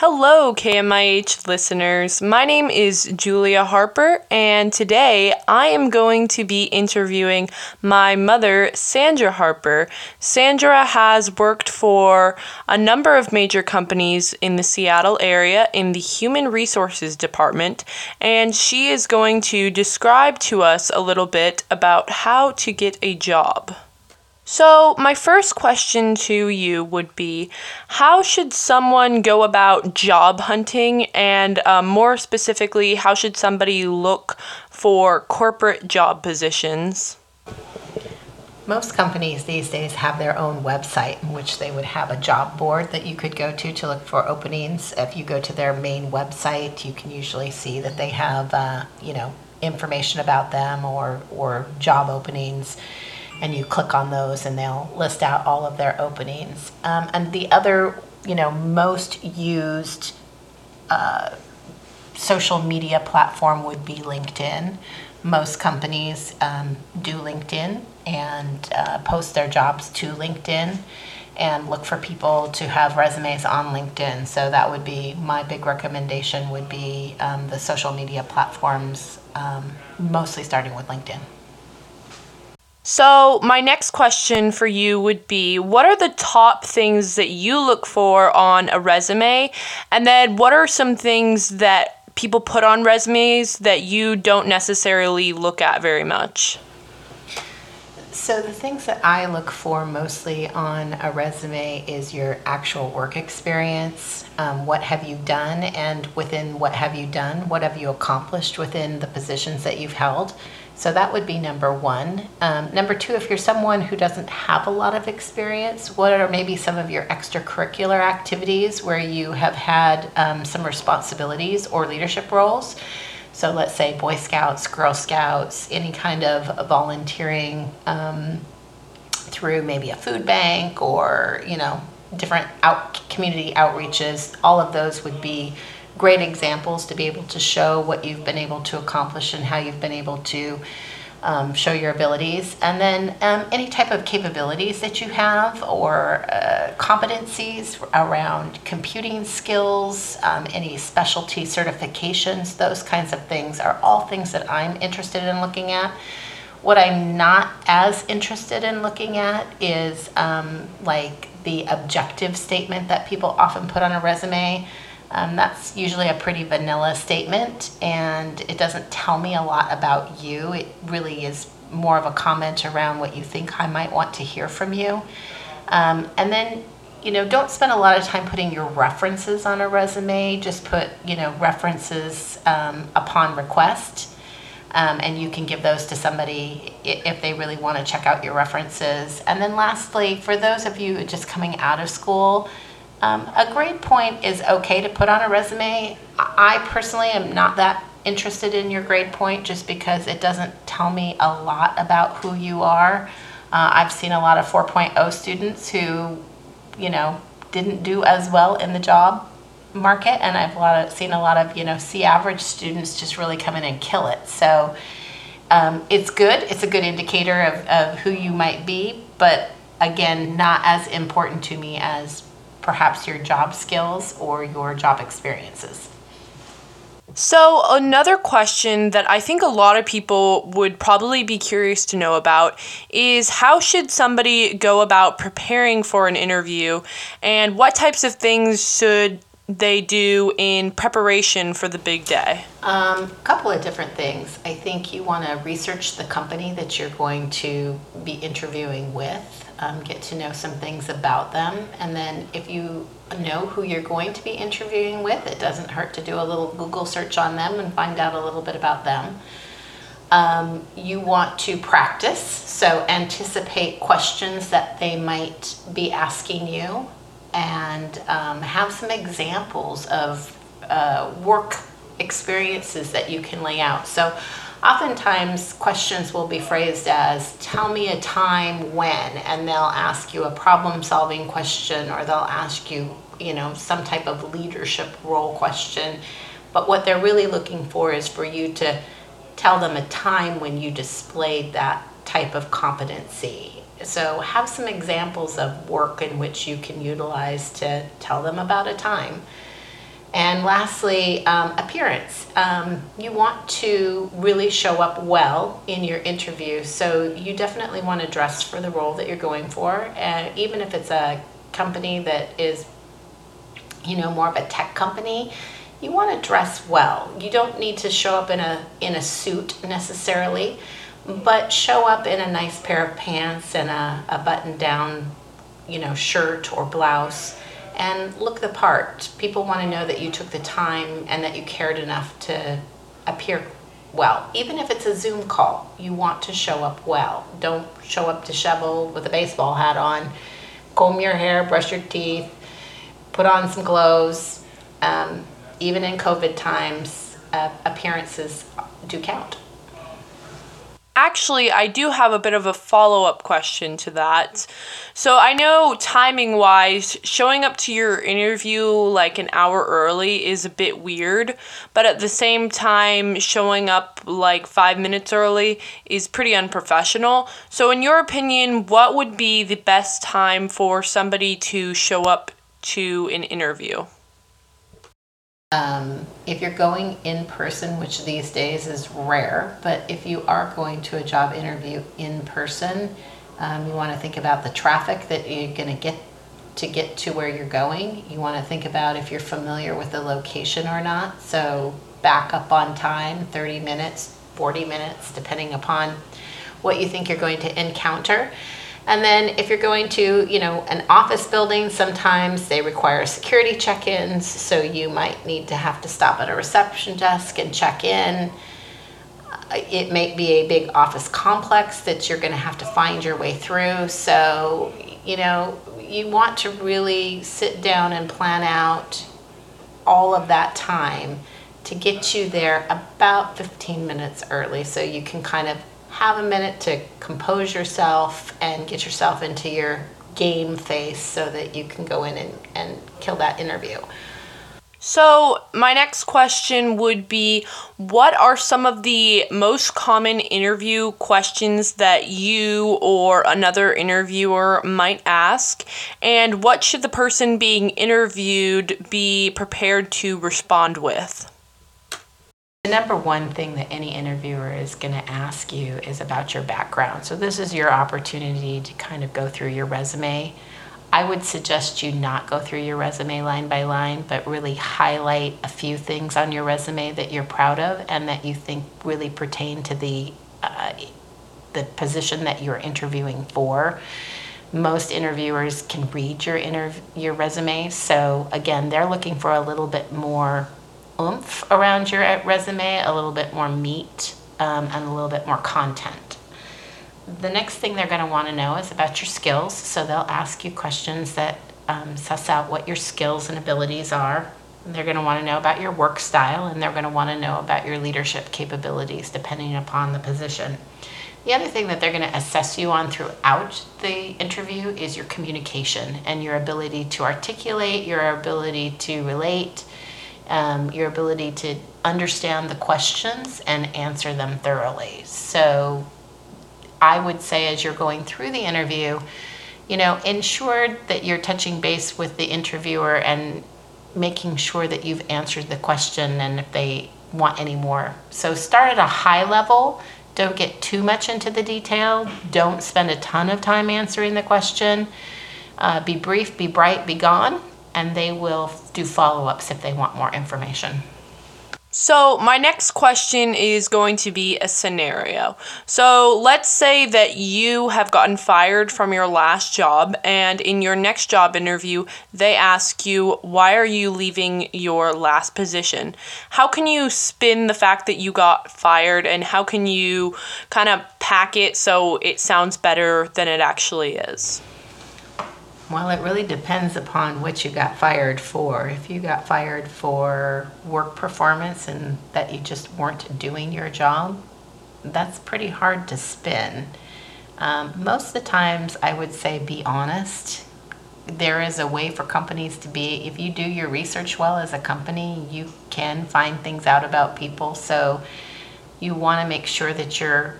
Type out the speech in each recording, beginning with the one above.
Hello, KMIH listeners. My name is Julia Harper, and today I am going to be interviewing my mother, Sandra Harper. Sandra has worked for a number of major companies in the Seattle area in the Human Resources Department, and she is going to describe to us a little bit about how to get a job. So, my first question to you would be How should someone go about job hunting? And uh, more specifically, how should somebody look for corporate job positions? Most companies these days have their own website in which they would have a job board that you could go to to look for openings. If you go to their main website, you can usually see that they have, uh, you know, information about them or, or job openings and you click on those and they'll list out all of their openings. Um, and the other, you know, most used uh, social media platform would be LinkedIn. Most companies um, do LinkedIn and uh, post their jobs to LinkedIn and look for people to have resumes on LinkedIn. So that would be my big recommendation would be um, the social media platforms, um, mostly starting with LinkedIn. So, my next question for you would be What are the top things that you look for on a resume? And then, what are some things that people put on resumes that you don't necessarily look at very much? So, the things that I look for mostly on a resume is your actual work experience. Um, what have you done? And within what have you done, what have you accomplished within the positions that you've held? So that would be number one. Um, number two, if you're someone who doesn't have a lot of experience, what are maybe some of your extracurricular activities where you have had um, some responsibilities or leadership roles? So let's say Boy Scouts, Girl Scouts, any kind of volunteering um, through maybe a food bank or, you know, different out community outreaches. All of those would be great examples to be able to show what you've been able to accomplish and how you've been able to um, show your abilities. And then um, any type of capabilities that you have or uh, competencies around computing skills, um, any specialty certifications, those kinds of things are all things that I'm interested in looking at. What I'm not as interested in looking at is um, like the objective statement that people often put on a resume. Um, that's usually a pretty vanilla statement, and it doesn't tell me a lot about you. It really is more of a comment around what you think I might want to hear from you. Um, and then, you know, don't spend a lot of time putting your references on a resume. Just put, you know, references um, upon request. Um, and you can give those to somebody if they really want to check out your references. And then, lastly, for those of you just coming out of school, um, a grade point is okay to put on a resume. I personally am not that interested in your grade point just because it doesn't tell me a lot about who you are. Uh, I've seen a lot of 4.0 students who, you know, didn't do as well in the job market, and I've a lot of, seen a lot of, you know, C average students just really come in and kill it. So um, it's good. It's a good indicator of, of who you might be, but again, not as important to me as perhaps your job skills or your job experiences. So, another question that I think a lot of people would probably be curious to know about is how should somebody go about preparing for an interview and what types of things should they do in preparation for the big day? A um, couple of different things. I think you want to research the company that you're going to be interviewing with um, get to know some things about them. And then if you know who you're going to be interviewing with, it doesn't hurt to do a little Google search on them and find out a little bit about them. Um, you want to practice, so anticipate questions that they might be asking you and um, have some examples of uh, work experiences that you can lay out. So oftentimes questions will be phrased as tell me a time when and they'll ask you a problem solving question or they'll ask you you know some type of leadership role question. But what they're really looking for is for you to tell them a time when you displayed that type of competency. So have some examples of work in which you can utilize to tell them about a time And lastly, um, appearance. Um, you want to really show up well in your interview, so you definitely want to dress for the role that you're going for. And even if it's a company that is, you know, more of a tech company, you want to dress well. You don't need to show up in a in a suit necessarily, but show up in a nice pair of pants and a, a button down, you know, shirt or blouse and look the part. People want to know that you took the time and that you cared enough to appear well. Even if it's a Zoom call, you want to show up well. Don't show up disheveled with a baseball hat on. Comb your hair, brush your teeth, put on some clothes. Um, even in COVID times, uh, appearances do count. Actually, I do have a bit of a follow up question to that. So, I know timing wise, showing up to your interview like an hour early is a bit weird, but at the same time, showing up like five minutes early is pretty unprofessional. So, in your opinion, what would be the best time for somebody to show up to an interview? Um, if you're going in person, which these days is rare, but if you are going to a job interview in person, um, you want to think about the traffic that you're going to get to get to where you're going. You want to think about if you're familiar with the location or not. So back up on time, 30 minutes, 40 minutes, depending upon what you think you're going to encounter. And then if you're going to, you know, an office building, sometimes they require security check-ins, so you might need to have to stop at a reception desk and check in. Uh, it may be a big office complex that you're going to have to find your way through. So, you know, you want to really sit down and plan out all of that time to get you there about 15 minutes early so you can kind of have a minute to compose yourself and get yourself into your game face so that you can go in and, and kill that interview. So, my next question would be What are some of the most common interview questions that you or another interviewer might ask? And what should the person being interviewed be prepared to respond with? The number one thing that any interviewer is going to ask you is about your background. So, this is your opportunity to kind of go through your resume. I would suggest you not go through your resume line by line, but really highlight a few things on your resume that you're proud of and that you think really pertain to the uh, the position that you're interviewing for. Most interviewers can read your interv- your resume, so again, they're looking for a little bit more oomph around your resume, a little bit more meat, um, and a little bit more content. The next thing they're going to want to know is about your skills. So they'll ask you questions that um, suss out what your skills and abilities are. They're going to want to know about your work style and they're going to want to know about your leadership capabilities depending upon the position. The other thing that they're going to assess you on throughout the interview is your communication and your ability to articulate, your ability to relate, um, your ability to understand the questions and answer them thoroughly. So I would say as you're going through the interview, you know, ensure that you're touching base with the interviewer and making sure that you've answered the question and if they want any more. So start at a high level. Don't get too much into the detail. Don't spend a ton of time answering the question. Uh, be brief, be bright, be gone and they will do follow ups if they want more information. So, my next question is going to be a scenario. So, let's say that you have gotten fired from your last job, and in your next job interview, they ask you, Why are you leaving your last position? How can you spin the fact that you got fired, and how can you kind of pack it so it sounds better than it actually is? Well, it really depends upon what you got fired for. If you got fired for work performance and that you just weren't doing your job, that's pretty hard to spin. Um, most of the times, I would say be honest. There is a way for companies to be, if you do your research well as a company, you can find things out about people. So you want to make sure that you're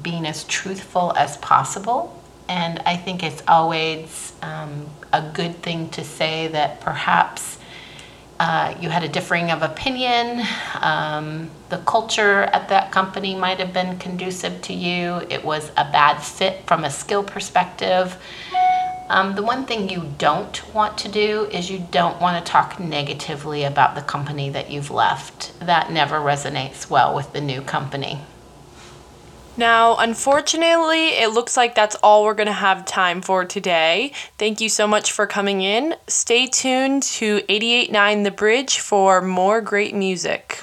being as truthful as possible and I think it's always um, a good thing to say that perhaps uh, you had a differing of opinion. Um, the culture at that company might have been conducive to you. It was a bad fit from a skill perspective. Um, the one thing you don't want to do is you don't want to talk negatively about the company that you've left. That never resonates well with the new company. Now, unfortunately, it looks like that's all we're going to have time for today. Thank you so much for coming in. Stay tuned to 889 The Bridge for more great music.